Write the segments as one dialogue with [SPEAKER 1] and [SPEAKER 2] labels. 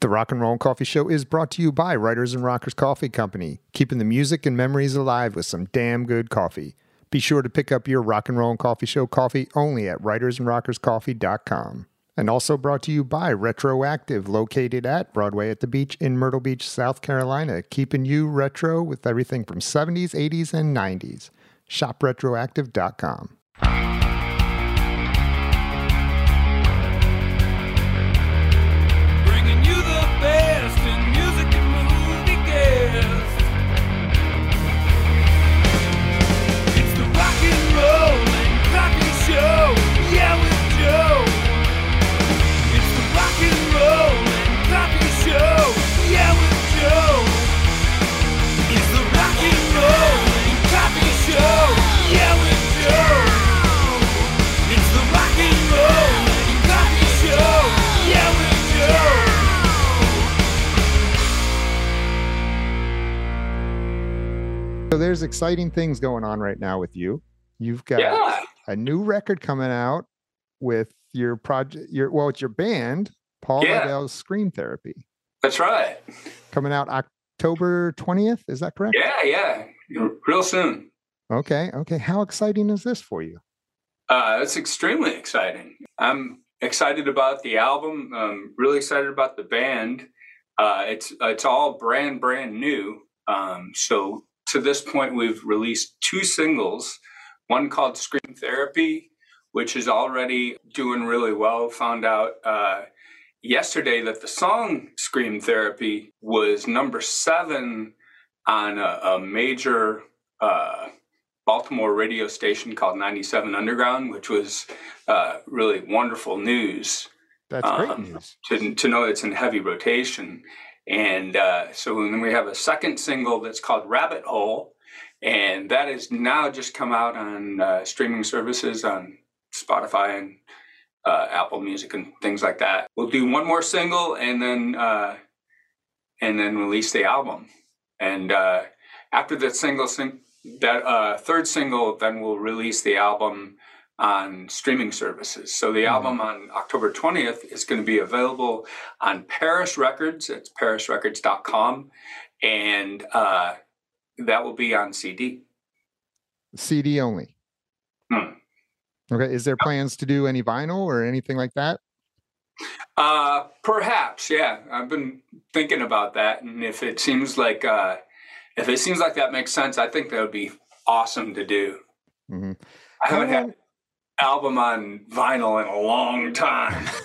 [SPEAKER 1] The Rock and Roll Coffee Show is brought to you by Writers and Rockers Coffee Company, keeping the music and memories alive with some damn good coffee. Be sure to pick up your Rock and Roll and Coffee Show coffee only at writersandrockerscoffee.com. And also brought to you by Retroactive, located at Broadway at the Beach in Myrtle Beach, South Carolina, keeping you retro with everything from 70s, 80s, and 90s. ShopRetroactive.com. So there's exciting things going on right now with you. You've got
[SPEAKER 2] Yeah.
[SPEAKER 1] a new record coming out with your project, your well, it's your band, Paul
[SPEAKER 2] Yeah.
[SPEAKER 1] Lidel's Scream Therapy,
[SPEAKER 2] That's right.
[SPEAKER 1] coming out October 20th. Is that correct?
[SPEAKER 2] Yeah, yeah. Real soon.
[SPEAKER 1] Okay. Okay. How exciting is this for you?
[SPEAKER 2] Uh, it's extremely exciting. I'm excited about the album. I'm really excited about the band. Uh, it's it's all brand brand new. Um, so to this point, we've released two singles. One called Scream Therapy, which is already doing really well. Found out uh, yesterday that the song Scream Therapy was number seven on a, a major. Uh, Baltimore radio station called 97 Underground, which was uh, really wonderful news
[SPEAKER 1] That's great
[SPEAKER 2] Um,
[SPEAKER 1] news.
[SPEAKER 2] to, to know it's in heavy rotation. And uh, so then we have a second single that's called Rabbit Hole, and that has now just come out on uh, streaming services on Spotify and uh, Apple Music and things like that. We'll do one more single and then uh, and then release the album. And uh, after that single, sing- that uh, third single, then we'll release the album on streaming services. So the
[SPEAKER 1] Mhm.
[SPEAKER 2] album on October 20th is going to be available on Paris Records. It's parisrecords.com. And uh, that will be on CD.
[SPEAKER 1] CD only.
[SPEAKER 2] Hmm.
[SPEAKER 1] Okay. Is there plans to do any vinyl or anything like that?
[SPEAKER 2] Uh, perhaps, yeah. I've been thinking about that, and if it seems like uh, if it seems like that makes sense, I think that would be awesome to do.
[SPEAKER 1] hmm
[SPEAKER 2] I haven't had album on vinyl in a long time.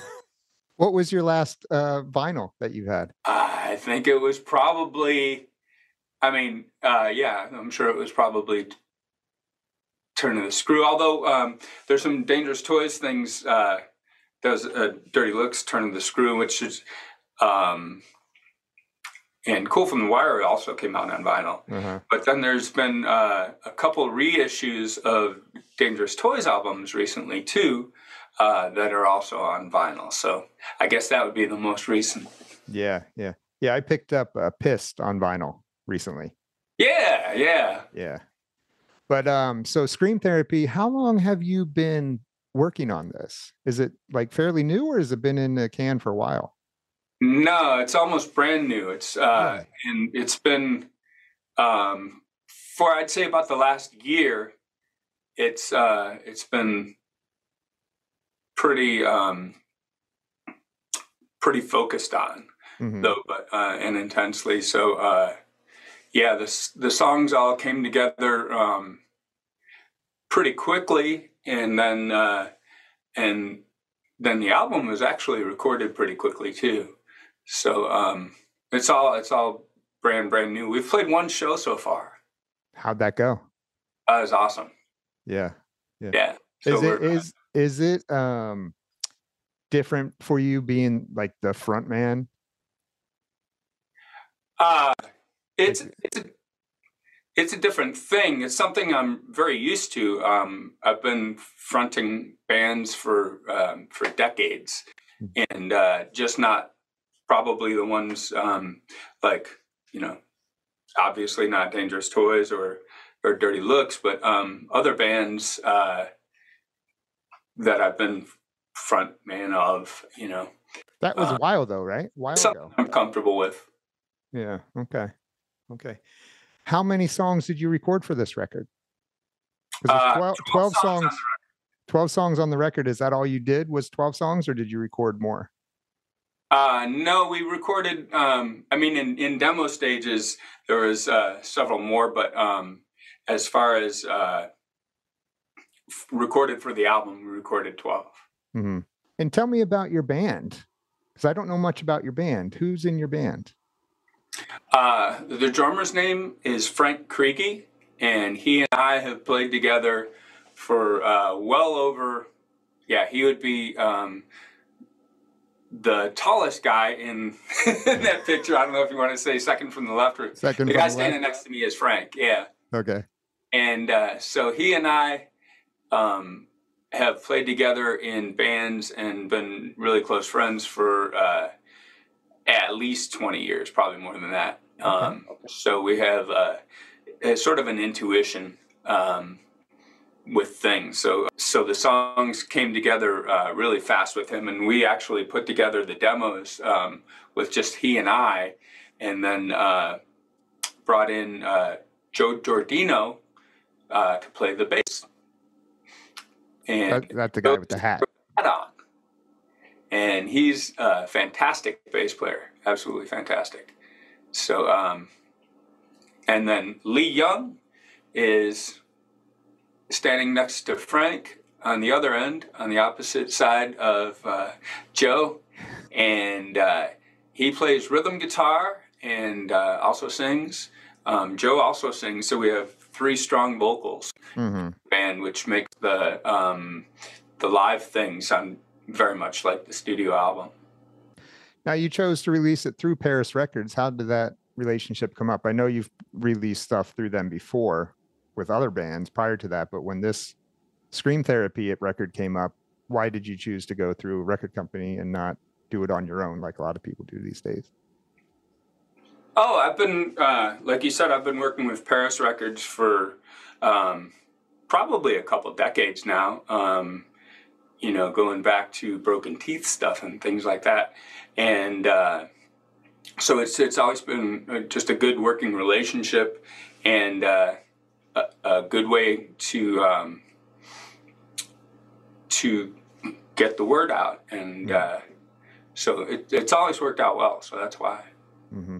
[SPEAKER 1] What was your last uh, vinyl that you had?
[SPEAKER 2] I think it was probably, I mean, uh, yeah, I'm sure it was probably Turn of the Screw. Although um, there's some Dangerous Toys things. Uh, there's uh, Dirty Looks, Turning the Screw, which is, um, and Cool from the Wire also came out on vinyl.
[SPEAKER 1] Uh-huh.
[SPEAKER 2] But then there's been uh, a couple reissues of Dangerous Toys albums recently too. Uh, that are also on vinyl. So I guess that would be the most recent.
[SPEAKER 1] Yeah. Yeah. Yeah. I picked up uh, Pissed on vinyl recently.
[SPEAKER 2] Yeah, yeah.
[SPEAKER 1] Yeah. But um, so Scream Therapy, how long have you been working on this? Is it like fairly new or has it been in the can for a while?
[SPEAKER 2] No, it's almost brand new. It's uh, and it's been um, for I'd say about the last year. It's uh, it's been pretty um, pretty focused on
[SPEAKER 1] Mhm.
[SPEAKER 2] though, but uh, and intensely. So uh, yeah, the the songs all came together um, pretty quickly, and then uh, and then the album was actually recorded pretty quickly too. So um, it's all it's all brand brand new. We've played one show so far.
[SPEAKER 1] How'd that go?
[SPEAKER 2] That was awesome.
[SPEAKER 1] Yeah.
[SPEAKER 2] Yeah. So
[SPEAKER 1] Is it
[SPEAKER 2] uh,
[SPEAKER 1] is is it um different for you being like the front man?
[SPEAKER 2] Uh, it's it's a, it's a different thing. It's something I'm very used to. Um, I've been fronting bands for um, for decades, and uh, just not probably the ones um, like you know, obviously not Dangerous Toys or or Dirty Looks, but um, other bands uh, that I've been front man of. You know,
[SPEAKER 1] That was
[SPEAKER 2] Uh,
[SPEAKER 1] a while though, right? A while ago.
[SPEAKER 2] I'm comfortable with.
[SPEAKER 1] Yeah. Okay. Okay. How many songs did you record for this record
[SPEAKER 2] Uh,
[SPEAKER 1] it's 12, 12
[SPEAKER 2] on
[SPEAKER 1] songs. 12 songs on the record. Is that all you did? Was 12 songs or did you record more?
[SPEAKER 2] Uh, no, we recorded. Um, I mean, in, in demo stages, there was uh, several more, but um, as far as uh, f- recorded for the album, we recorded twelve.
[SPEAKER 1] hmm And tell me about your band. Because I don't know much about your band. Who's in your band?
[SPEAKER 2] Uh, the drummer's name is Frank Kriege, and he and I have played together for uh, well over. Yeah, he would be um, the tallest guy in, in that picture. I don't know if you want to say second from the left or
[SPEAKER 1] Second
[SPEAKER 2] the guy standing
[SPEAKER 1] left?
[SPEAKER 2] next to me is Frank. Yeah.
[SPEAKER 1] Okay.
[SPEAKER 2] and uh, so he and I um, have played together in bands and been really close friends for uh, at least 20 years, probably more than that. Um, so we have uh, a sort of an intuition um, with things. So so the songs came together uh, really fast with him, and we actually put together the demos um, with just he and I, and then uh, brought in uh, Joe Giordino uh, to play the bass. And
[SPEAKER 1] That, that's the guy with the hat.
[SPEAKER 2] hat on. And he's a fantastic bass player, absolutely fantastic. So, um, and then Lee Young is standing next to Frank on the other end, on the opposite side of uh, Joe, and uh, he plays rhythm guitar and uh, also sings. Um, Joe also sings, so we have three strong vocals
[SPEAKER 1] mm-hmm.
[SPEAKER 2] band, which makes the um, the live thing sound very much like the studio album.
[SPEAKER 1] Now you chose to release it through Paris Records. How did that relationship come up? I know you've released stuff through them before with other bands prior to that, but when this Scream Therapy at record came up, why did you choose to go through a record company and not do it on your own like a lot of people do these days?
[SPEAKER 2] Oh, I've been uh, like you said, I've been working with Paris Records for um, probably a couple decades now. Um, you know, going back to Broken Teeth stuff and things like that, and uh, so it's it's always been uh, just a good working relationship and uh, a, a good way to um, to get the word out, and uh, so it, it's always worked out well. So that's why.
[SPEAKER 1] hmm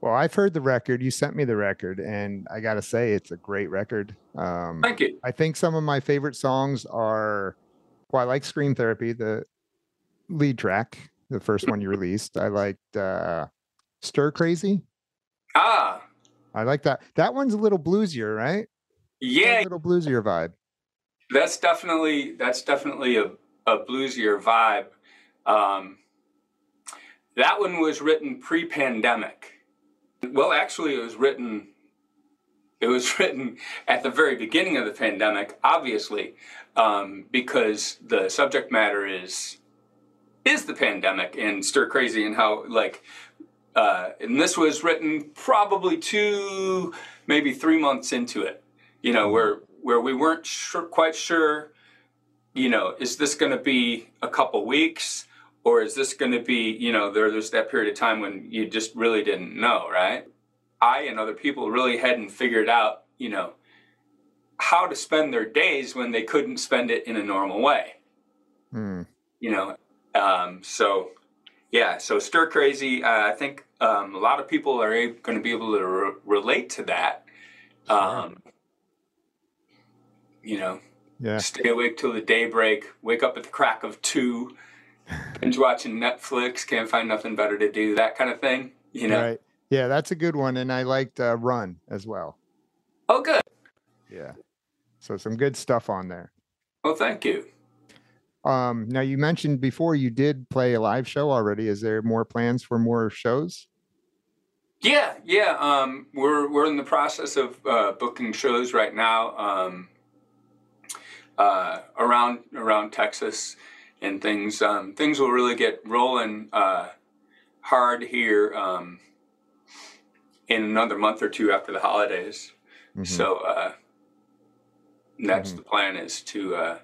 [SPEAKER 1] Well, I've heard the record. You sent me the record, and I got to say, it's a great record. Um,
[SPEAKER 2] Thank you.
[SPEAKER 1] I think some of my favorite songs are, well, I like Scream Therapy, the lead track, the first one you released. I liked uh, Stir Crazy.
[SPEAKER 2] Ah,
[SPEAKER 1] I like that. That one's a little bluesier, right?
[SPEAKER 2] yeah,
[SPEAKER 1] A little bluesier vibe.
[SPEAKER 2] that's definitely that's definitely a, a bluesier vibe. Um, that one was written pre-pandemic. Well, actually, it was written. It was written at the very beginning of the pandemic, obviously, um, because the subject matter is is the pandemic and stir crazy and how like. Uh, and this was written probably two, maybe three months into it. You know, where where we weren't sure, quite sure. You know, is this going to be a couple weeks, or is this going to be? You know, there, there's that period of time when you just really didn't know, right? I and other people really hadn't figured out, you know, how to spend their days when they couldn't spend it in a normal way.
[SPEAKER 1] Hmm.
[SPEAKER 2] You know, um, so yeah, so stir crazy. Uh, I think um, a lot of people are going to be able to re- relate to that. Um, you know,
[SPEAKER 1] Yeah.
[SPEAKER 2] stay awake till the daybreak, wake up at the crack of two, binge watching Netflix, can't find nothing better to do, that kind of thing. You know,
[SPEAKER 1] Right. Yeah, that's a good one. And I liked uh, Run as well.
[SPEAKER 2] oh, good.
[SPEAKER 1] Yeah. So some good stuff on there.
[SPEAKER 2] Well, thank you.
[SPEAKER 1] Um, now you mentioned before you did play a live show already. Is there more plans for more shows?
[SPEAKER 2] Yeah, yeah. Um, we're we're in the process of uh, booking shows right now um, uh, around around Texas and things. Um, things will really get rolling uh, hard here um, in another month or two after the holidays.
[SPEAKER 1] Mhm.
[SPEAKER 2] So uh, that's the plan is to uh,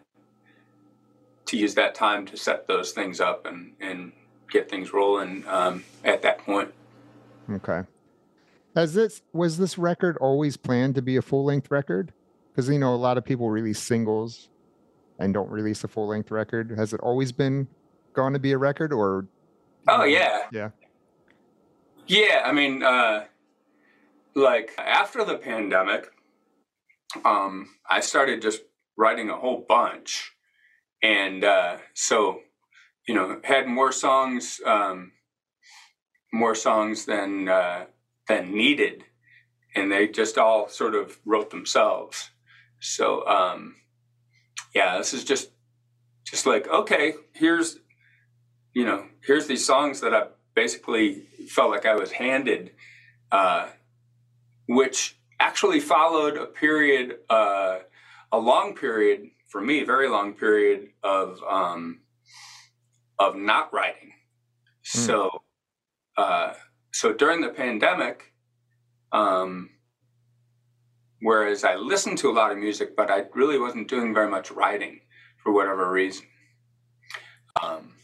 [SPEAKER 2] to use that time to set those things up and and get things rolling um, at that point.
[SPEAKER 1] Okay. Has this was this record always planned to be a full length record? Because you know a lot of people release singles and don't release a full length record. Has it always been going to be a record or?
[SPEAKER 2] Oh yeah,
[SPEAKER 1] Yeah.
[SPEAKER 2] yeah. I mean, uh, like after the pandemic, um, I started just writing a whole bunch, and uh, so you know had more songs, um, more songs than uh, than needed, and they just all sort of wrote themselves. So um, yeah, this is just just like okay, here's you know here's these songs that I basically felt like I was handed, uh, which actually followed a period, uh, a long period for me, very long period of um, of not writing. So, uh, so during the pandemic, um, whereas I listened to a lot of music, but I really wasn't doing very much writing for whatever reason. Um,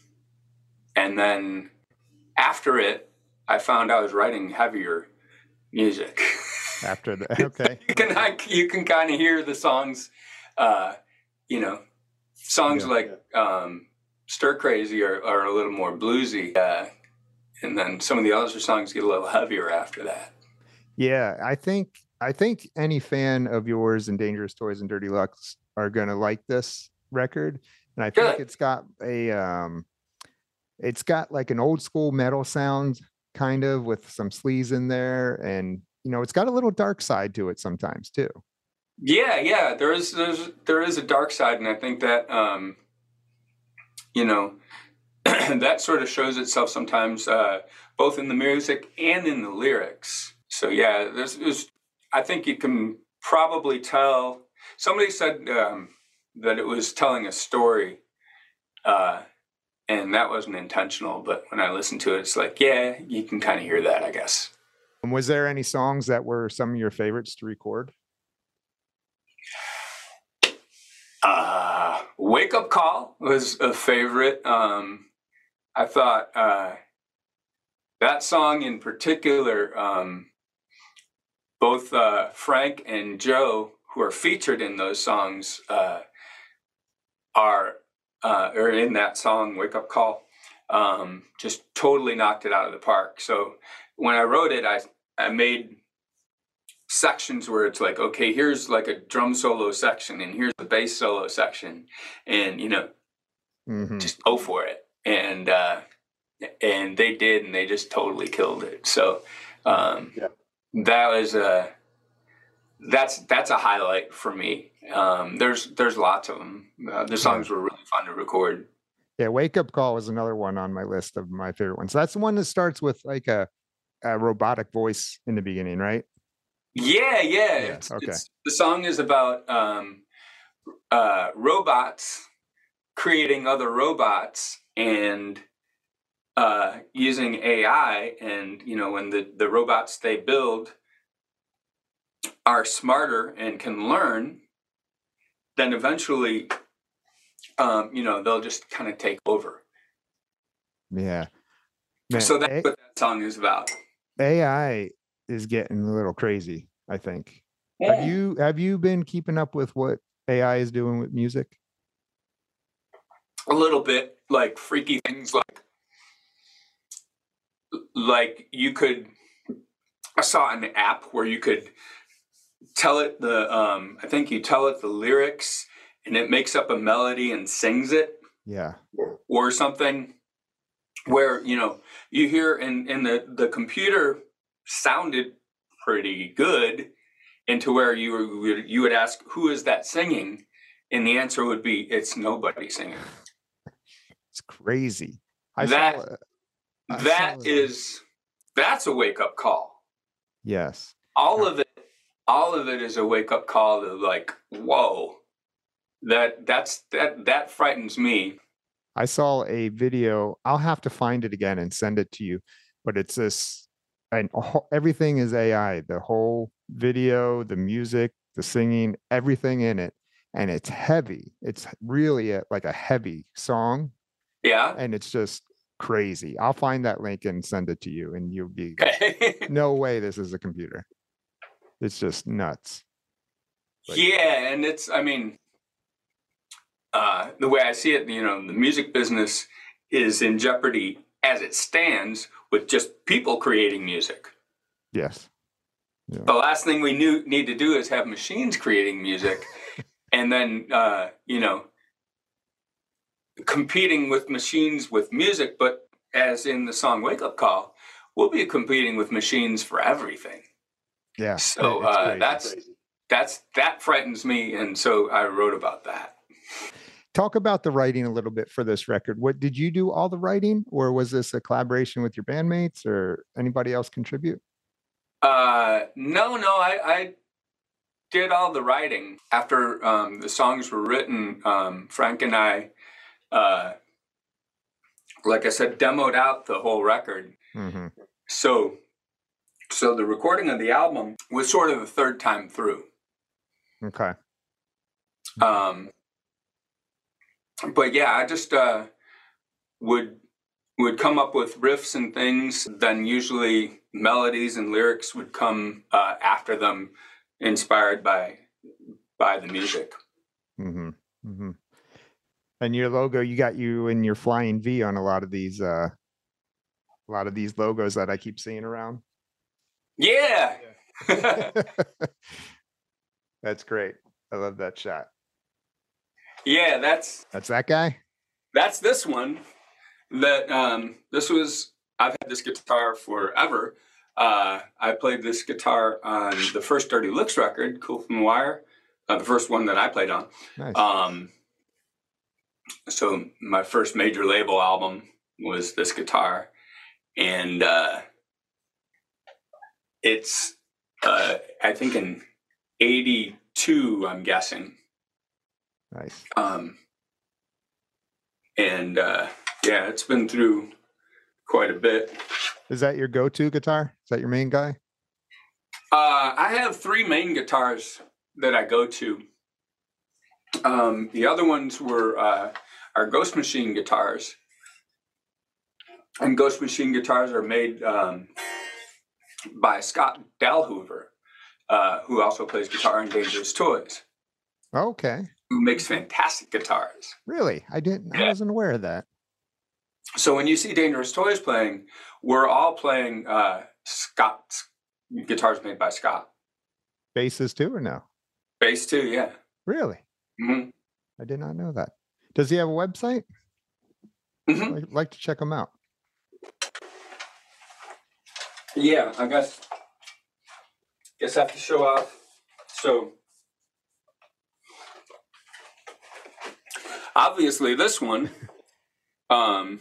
[SPEAKER 2] and then after it, I found I was writing heavier music.
[SPEAKER 1] After that, okay.
[SPEAKER 2] you can I, you can kind of hear the songs, uh, you know, songs
[SPEAKER 1] Yeah.
[SPEAKER 2] like um, "Stir Crazy" are, are a little more bluesy, uh, and then some of the other songs get a little heavier after that.
[SPEAKER 1] Yeah, I think I think any fan of yours and Dangerous Toys and Dirty Looks are gonna like this record. And I think it's got a um it's got like an old school metal sound kind of with some sleaze in there and you know it's got a little dark side to it sometimes too.
[SPEAKER 2] Yeah, yeah. There is there's there is a dark side, and I think that um, you know that sort of shows itself sometimes, uh, both in the music and in the lyrics. So yeah, there's, there's I think you can probably tell. Somebody said um, that it was telling a story, uh, and that wasn't intentional. But when I listen to it, it's like, yeah, you can kind of hear that, I guess.
[SPEAKER 1] And was there any songs that were some of your favorites to record?
[SPEAKER 2] Uh, Wake Up Call was a favorite. Um, I thought uh, that song in particular, um, both uh, Frank and Joe, who are featured in those songs, uh, are uh, or in that song "Wake Up Call," um, just totally knocked it out of the park. So when I wrote it, I I made sections where it's like, okay, here's like a drum solo section, and here's the bass solo section, and you know,
[SPEAKER 1] Mhm.
[SPEAKER 2] just go for it. And uh, and they did, and they just totally killed it. So um,
[SPEAKER 1] Yeah.
[SPEAKER 2] that was a that's that's a highlight for me. Um, there's there's lots of them. Uh, the songs were really fun to record.
[SPEAKER 1] Yeah, Wake Up Call is another one on my list of my favorite ones. That's the one that starts with like a, a robotic voice in the beginning, right?
[SPEAKER 2] Yeah, yeah.
[SPEAKER 1] Yeah,
[SPEAKER 2] it's,
[SPEAKER 1] okay.
[SPEAKER 2] it's- the song is about um, uh, robots creating other robots and uh, using AI. And you know, when the the robots they build are smarter and can learn, then eventually, um, you know, they'll just kind of take over.
[SPEAKER 1] Yeah. Man,
[SPEAKER 2] so that's
[SPEAKER 1] A-
[SPEAKER 2] what that song is about.
[SPEAKER 1] AI is getting a little crazy, I think. Have you have you been keeping up with what AI is doing with music?
[SPEAKER 2] a little bit like freaky things like like you could i saw an app where you could tell it the um i think you tell it the lyrics and it makes up a melody and sings it
[SPEAKER 1] Yeah.
[SPEAKER 2] or something where you know you hear and and the the computer sounded pretty good into where you would you would ask who is that singing and the answer would be it's nobody singing
[SPEAKER 1] It's crazy. I
[SPEAKER 2] That-
[SPEAKER 1] saw
[SPEAKER 2] That
[SPEAKER 1] saw-
[SPEAKER 2] is that's a wake up call.
[SPEAKER 1] yes.
[SPEAKER 2] All of it all of it is a wake up call to like, whoa. That that's that that frightens me.
[SPEAKER 1] I saw a video. I'll have to find it again and send it to you. But it's this, and everything is AI. The whole video, the music, the singing, everything in it, and it's heavy. It's really a, like a heavy song,
[SPEAKER 2] Yeah.
[SPEAKER 1] and it's just crazy. I'll find that link and send it to you, and you'll be
[SPEAKER 2] Okay.
[SPEAKER 1] no way this is a computer. It's just nuts. Like-
[SPEAKER 2] yeah, and it's I mean, uh, the way I see it, you know, the music business is in jeopardy as it stands with just people creating music.
[SPEAKER 1] Yes.
[SPEAKER 2] The last thing we knew, need to do is have machines creating music, and then uh, you know, competing with machines with music. But as in the song "Wake Up Call," we'll be competing with machines for everything.
[SPEAKER 1] Yeah.
[SPEAKER 2] So uh, that's that's that frightens me, and so I wrote about that.
[SPEAKER 1] talk about the writing a little bit for this record. What did you do all the writing, or was this a collaboration with your bandmates, or anybody else contribute?
[SPEAKER 2] Uh, no, no, I, I did all the writing after um, the songs were written. Um, Frank and I, uh, like I said, demoed out the whole record.
[SPEAKER 1] hmm
[SPEAKER 2] So, so the recording of the album was sort of the third time through.
[SPEAKER 1] Okay.
[SPEAKER 2] Um, but yeah, I just uh, would would come up with riffs and things. Then usually melodies and lyrics would come uh, after them, inspired by by the music.
[SPEAKER 1] Mm-hmm. hmm And your logo, you got you in your flying V on a lot of these, uh, a lot of these logos that I keep seeing around.
[SPEAKER 2] Yeah.
[SPEAKER 1] That's great. I love that shot.
[SPEAKER 2] yeah, that's
[SPEAKER 1] That's that guy.
[SPEAKER 2] that's this one. That um, this was. I've had this guitar forever. Uh, I played this guitar on the first Dirty Looks record, Cool from the Wire, uh, the first one that I played on.
[SPEAKER 1] Nice.
[SPEAKER 2] Um, so my first major label album was this guitar, and uh, it's uh, I think in '82, I'm guessing.
[SPEAKER 1] nice.
[SPEAKER 2] Um, and uh, yeah, it's been through quite a bit.
[SPEAKER 1] Is that your go-to guitar? Is that your main guy?
[SPEAKER 2] Uh, I have three main guitars that I go to. Um, the other ones were uh, are Ghost Machine guitars, and Ghost Machine guitars are made um, by Scott Dalhover, uh, who also plays guitar in Dangerous Toys,
[SPEAKER 1] Okay.
[SPEAKER 2] who makes fantastic guitars.
[SPEAKER 1] Really? I didn't. I wasn't aware of that.
[SPEAKER 2] So when you see Dangerous Toys playing, we're all playing uh, Scott's guitars made by Scott.
[SPEAKER 1] Basses too, or no?
[SPEAKER 2] Bass too, yeah.
[SPEAKER 1] Really?
[SPEAKER 2] Hmm
[SPEAKER 1] I did not know that. Does he have a website?
[SPEAKER 2] hmm
[SPEAKER 1] I'd like to check him out.
[SPEAKER 2] Yeah, I guess. Guess I have to show off. So, obviously, this one, um,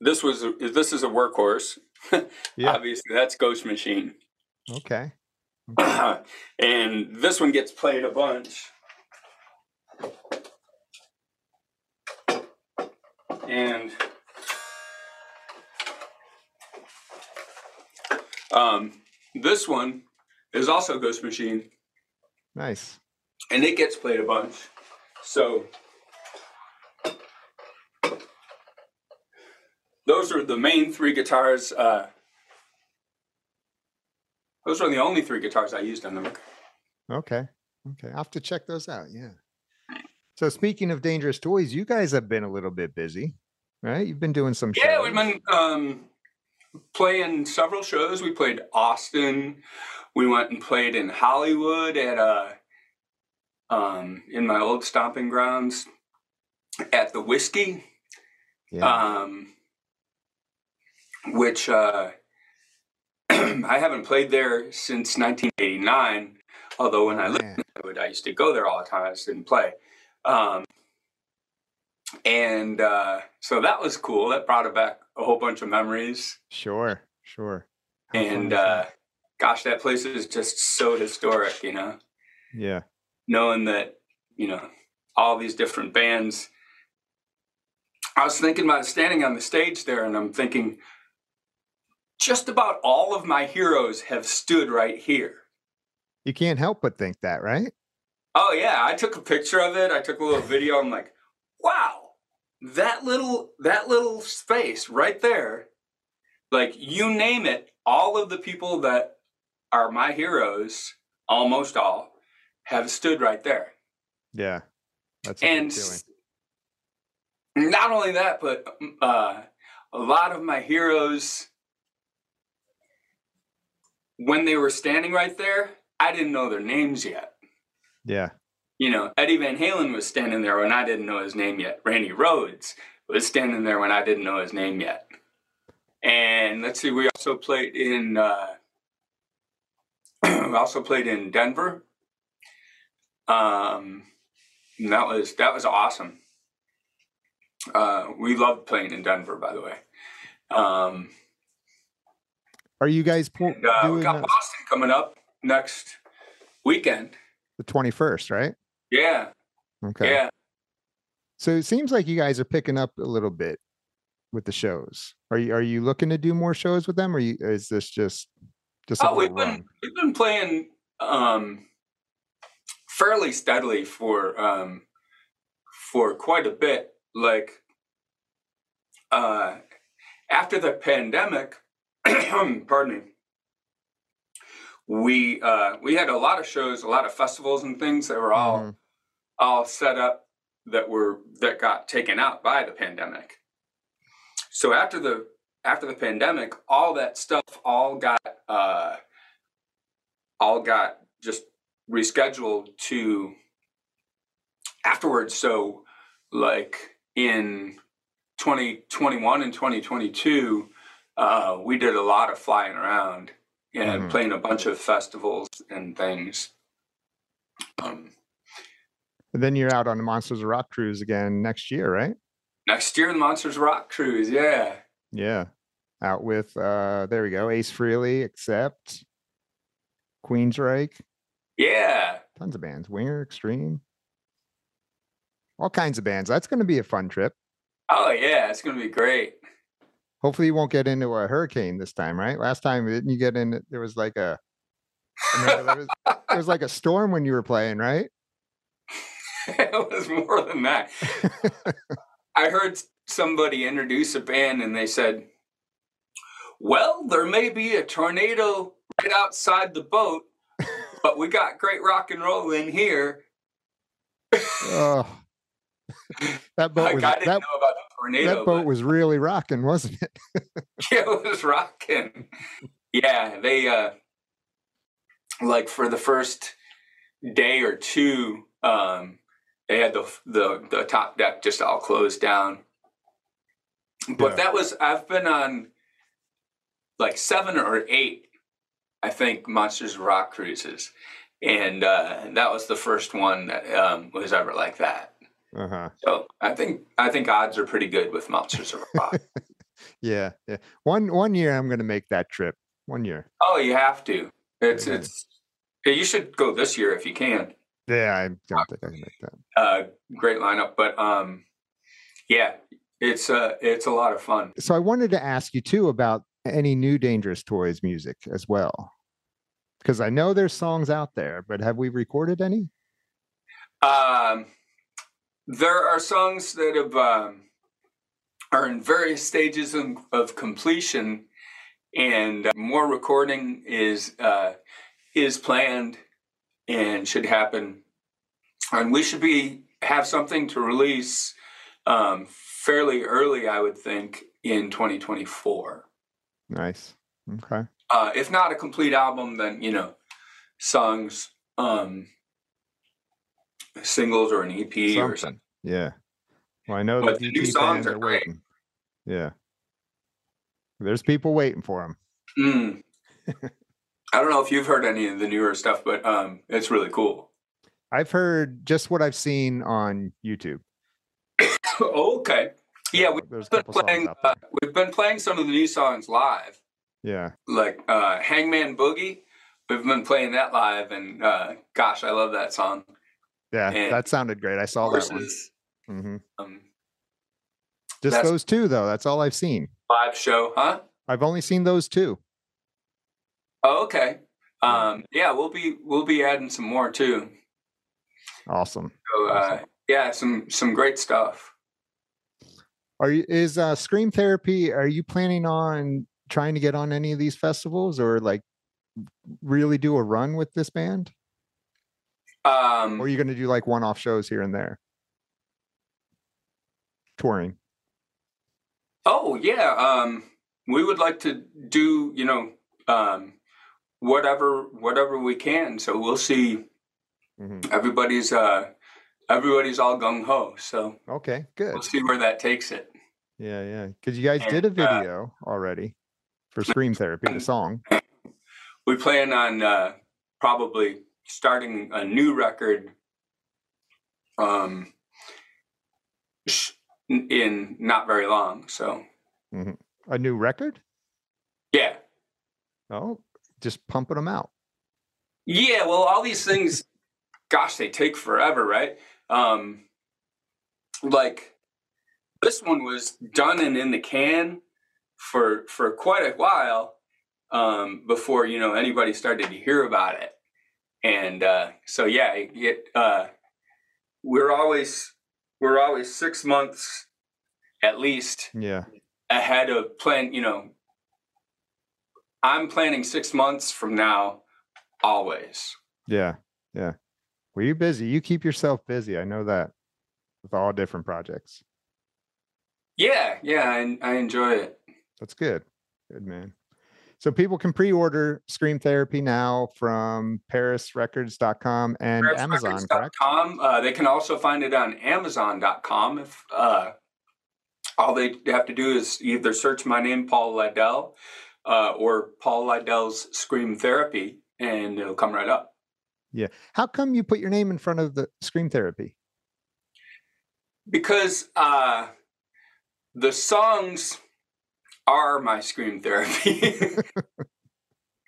[SPEAKER 2] this was this is a workhorse.
[SPEAKER 1] Yeah.
[SPEAKER 2] Obviously, that's Ghost Machine,
[SPEAKER 1] Okay.
[SPEAKER 2] and this one gets played a bunch. And um, this one is also Ghost Machine,
[SPEAKER 1] Nice.
[SPEAKER 2] and it gets played a bunch. So those are the main three guitars. Uh, those are the only three guitars I used on the record.
[SPEAKER 1] Okay. Okay. I'll have to check those out. Yeah. So speaking of dangerous toys, you guys have been a little bit busy, right? You've been doing some shows.
[SPEAKER 2] Yeah, we've been um, playing several shows. We played Austin. We went and played in Hollywood at uh, um, in my old stomping grounds at the Whisky.
[SPEAKER 1] Yeah.
[SPEAKER 2] um, which uh, I haven't played there since 1989. Although when I lived in Hollywood, I used to go there all the time. I just didn't play. Um, and uh, so that was cool. That brought back a whole bunch of memories.
[SPEAKER 1] Sure. Sure. How
[SPEAKER 2] and uh,
[SPEAKER 1] that?
[SPEAKER 2] gosh, that place is just so historic, you know,
[SPEAKER 1] yeah.
[SPEAKER 2] knowing that, you know, all these different bands. I was thinking about standing on the stage there, and I'm thinking, just about all of my heroes have stood right here.
[SPEAKER 1] You can't help but think that, right?
[SPEAKER 2] Oh, yeah, I took a picture of it. I took a little video. I'm like, wow, that little that little space right there, like you name it, all of the people that are my heroes, almost all, have stood right there.
[SPEAKER 1] Yeah. That's
[SPEAKER 2] and not only that, but uh, a lot of my heroes, when they were standing right there, I didn't know their names yet.
[SPEAKER 1] Yeah.
[SPEAKER 2] You know, Eddie Van Halen was standing there when I didn't know his name yet. Randy Rhoads was standing there when I didn't know his name yet. And let's see, we also played in uh, we also played in Denver. Um, and that was that was awesome. Uh, we loved playing in Denver, by the way. Um,
[SPEAKER 1] Are you guys po-
[SPEAKER 2] and, uh, we got Boston coming up next weekend.
[SPEAKER 1] The 21st, right?
[SPEAKER 2] Yeah,
[SPEAKER 1] Okay.
[SPEAKER 2] yeah.
[SPEAKER 1] So it seems like you guys are picking up a little bit with the shows. Are you are you looking to do more shows with them or you, is this just just a
[SPEAKER 2] Oh, we've been
[SPEAKER 1] run?
[SPEAKER 2] we've been playing um, fairly steadily for um, for quite a bit. Like uh, after the pandemic, pardon me, we uh, we had a lot of shows, a lot of festivals and things that were all
[SPEAKER 1] Mhm.
[SPEAKER 2] all set up that were that got taken out by the pandemic. So after the after the pandemic, all that stuff all got uh, all got just rescheduled to afterwards. So like in 2021 and 2022, uh, we did a lot of flying around and
[SPEAKER 1] Mhm.
[SPEAKER 2] playing a bunch of festivals and things. Um,
[SPEAKER 1] And then you're out on the Monsters of Rock cruise again next year, right?
[SPEAKER 2] Next year, the Monsters of Rock Cruise. Yeah.
[SPEAKER 1] Yeah. Out with uh there we go, Ace Frehley, Accept, Queensryche,
[SPEAKER 2] Yeah.
[SPEAKER 1] tons of bands, Winger, Extreme. All kinds of bands. That's going to be a fun trip.
[SPEAKER 2] Oh, yeah. It's going to be great.
[SPEAKER 1] Hopefully you won't get into a hurricane this time, right? Last time didn't you get in there was like a there was, there was like a storm when you were playing, right?
[SPEAKER 2] it was more than that. I heard somebody introduce a band and they said, Well, there may be a tornado right outside the boat, but we got great rock and roll in here.
[SPEAKER 1] oh. That boat
[SPEAKER 2] Like,
[SPEAKER 1] was
[SPEAKER 2] I didn't
[SPEAKER 1] that,
[SPEAKER 2] know about tornado.
[SPEAKER 1] that boat
[SPEAKER 2] but-
[SPEAKER 1] was really rocking, wasn't it?
[SPEAKER 2] yeah, it was rocking. Yeah, they uh like for the first day or two, um, they had the the the top deck just all closed down. But
[SPEAKER 1] Yeah.
[SPEAKER 2] that was I've been on like seven or eight, I think, Monsters of Rock cruises. And uh, that was the first one that um, was ever like that.
[SPEAKER 1] Uh-huh.
[SPEAKER 2] So I think I think odds are pretty good with Monsters of Rock.
[SPEAKER 1] Yeah, yeah. One one year I'm gonna make that trip. One year.
[SPEAKER 2] Oh, you have to. It's
[SPEAKER 1] Yeah.
[SPEAKER 2] it's. You should go this year if you can.
[SPEAKER 1] Yeah, I don't think I can make that.
[SPEAKER 2] Uh, great lineup, but um, yeah, it's uh, it's a lot of fun.
[SPEAKER 1] So I wanted to ask you too about any new Dangerous Toys music as well. Because I know there's songs out there, but have we recorded any?
[SPEAKER 2] Um, there are songs that have um, are in various stages of, of completion, and uh, more recording is uh, is planned and should happen. And we should be have something to release um, fairly early, I would think, in 2024.
[SPEAKER 1] Nice. Okay.
[SPEAKER 2] Uh, if not a complete album, then you know, songs, um, singles or an EP or something.
[SPEAKER 1] Something. Yeah. Well, I know
[SPEAKER 2] But
[SPEAKER 1] the
[SPEAKER 2] the new songs are great.
[SPEAKER 1] waiting. Yeah. There's people waiting for them.
[SPEAKER 2] Mm. I don't know if you've heard any of the newer stuff, but um, it's really cool.
[SPEAKER 1] I've heard just what I've seen on YouTube.
[SPEAKER 2] okay. Yeah, we've
[SPEAKER 1] there's
[SPEAKER 2] been playing. Uh, we've been playing some of the new songs live,
[SPEAKER 1] Yeah.
[SPEAKER 2] like uh, "Hangman Boogie." We've been playing that live, and uh, gosh, I love that song.
[SPEAKER 1] Yeah.
[SPEAKER 2] And
[SPEAKER 1] that sounded great. I saw that one.
[SPEAKER 2] Horses,
[SPEAKER 1] hmm
[SPEAKER 2] um,
[SPEAKER 1] Just those two, though. That's all I've seen.
[SPEAKER 2] live show, huh?
[SPEAKER 1] I've only seen those two.
[SPEAKER 2] Oh, okay. Um, yeah, we'll be we'll be adding some more too.
[SPEAKER 1] Awesome.
[SPEAKER 2] So uh, yeah, some some great stuff.
[SPEAKER 1] Are you is uh Scream Therapy? Are you planning on trying to get on any of these festivals or like really do a run with this band?
[SPEAKER 2] Um,
[SPEAKER 1] Or are you going to do like one-off shows here and there? Touring.
[SPEAKER 2] Oh yeah, um, we would like to do you know um, whatever whatever we can. So we'll see.
[SPEAKER 1] Mm-hmm.
[SPEAKER 2] Everybody's uh, everybody's all gung ho. So
[SPEAKER 1] Okay, good.
[SPEAKER 2] we'll see where that takes it.
[SPEAKER 1] Yeah, yeah. Because you guys did a
[SPEAKER 2] And, uh,
[SPEAKER 1] video already for Scream Therapy, the song.
[SPEAKER 2] We plan on uh, probably starting a new record. Um, in not very long. So
[SPEAKER 1] A new record?
[SPEAKER 2] yeah,
[SPEAKER 1] Oh, just pumping them out.
[SPEAKER 2] Yeah, well, all these things, gosh, they take forever, right? Um, like this one was done and in the can for for quite a while um, before you know anybody started to hear about it, and uh, so yeah, it, it, uh, we're always we're always six months at least
[SPEAKER 1] Yeah.
[SPEAKER 2] ahead of plan. You know, I'm planning six months from now, always.
[SPEAKER 1] Yeah. Yeah. Well, you're busy. You keep yourself busy. I know that with all different projects.
[SPEAKER 2] Yeah, yeah, I, I enjoy it.
[SPEAKER 1] That's good. Good, man. So people can pre-order Scream Therapy now from parisrecords.com and Amazon, correct?
[SPEAKER 2] Uh, they can also find it on Amazon.com. If uh, all they have to do is either search my name, Paul Lidel, uh, or Paul Lidel's Scream Therapy, and it'll come right up. Yeah.
[SPEAKER 1] How come you put your name in front of the Scream Therapy?
[SPEAKER 2] Because uh, the songs are my Scream Therapy.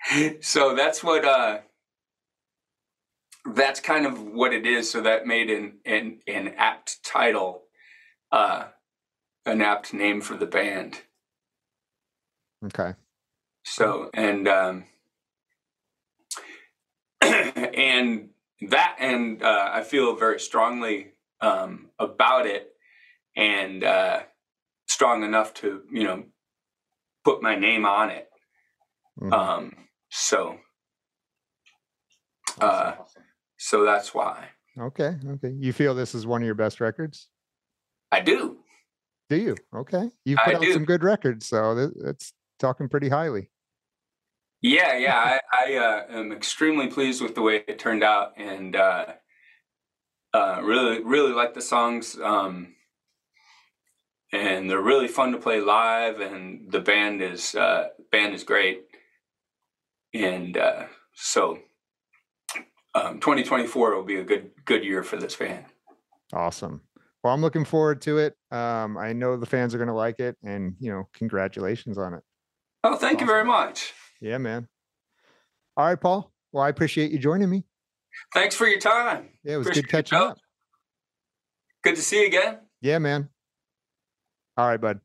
[SPEAKER 2] so that's what uh that's kind of what it is so that made an an, an apt title uh an apt name for the band
[SPEAKER 1] Okay.
[SPEAKER 2] so and um and that and uh i feel very strongly um about it and uh strong enough to you know put my name on it
[SPEAKER 1] Mhm.
[SPEAKER 2] um so uh so that's why
[SPEAKER 1] Okay. Okay. You feel this is one of your best records?
[SPEAKER 2] i do
[SPEAKER 1] Do you? Okay. You've
[SPEAKER 2] I
[SPEAKER 1] put out
[SPEAKER 2] do.
[SPEAKER 1] some good records, so that, that's talking pretty highly.
[SPEAKER 2] Yeah, yeah, I, I uh, am extremely pleased with the way it turned out, and uh, uh, really, really like the songs. Um, and they're really fun to play live, and the band is uh, band is great. And uh, so, um, 2024 will be a good good year for this band.
[SPEAKER 1] Awesome. Well, I'm looking forward to it. Um, I know the fans are going to like it, and you know, congratulations on it.
[SPEAKER 2] Oh, thank you very much.
[SPEAKER 1] Yeah, man. All right, Paul. Well, I appreciate you joining me.
[SPEAKER 2] Thanks for your time.
[SPEAKER 1] Yeah, it was
[SPEAKER 2] Appreciate
[SPEAKER 1] good catching up.
[SPEAKER 2] Good to see you again.
[SPEAKER 1] Yeah, man. All right, bud.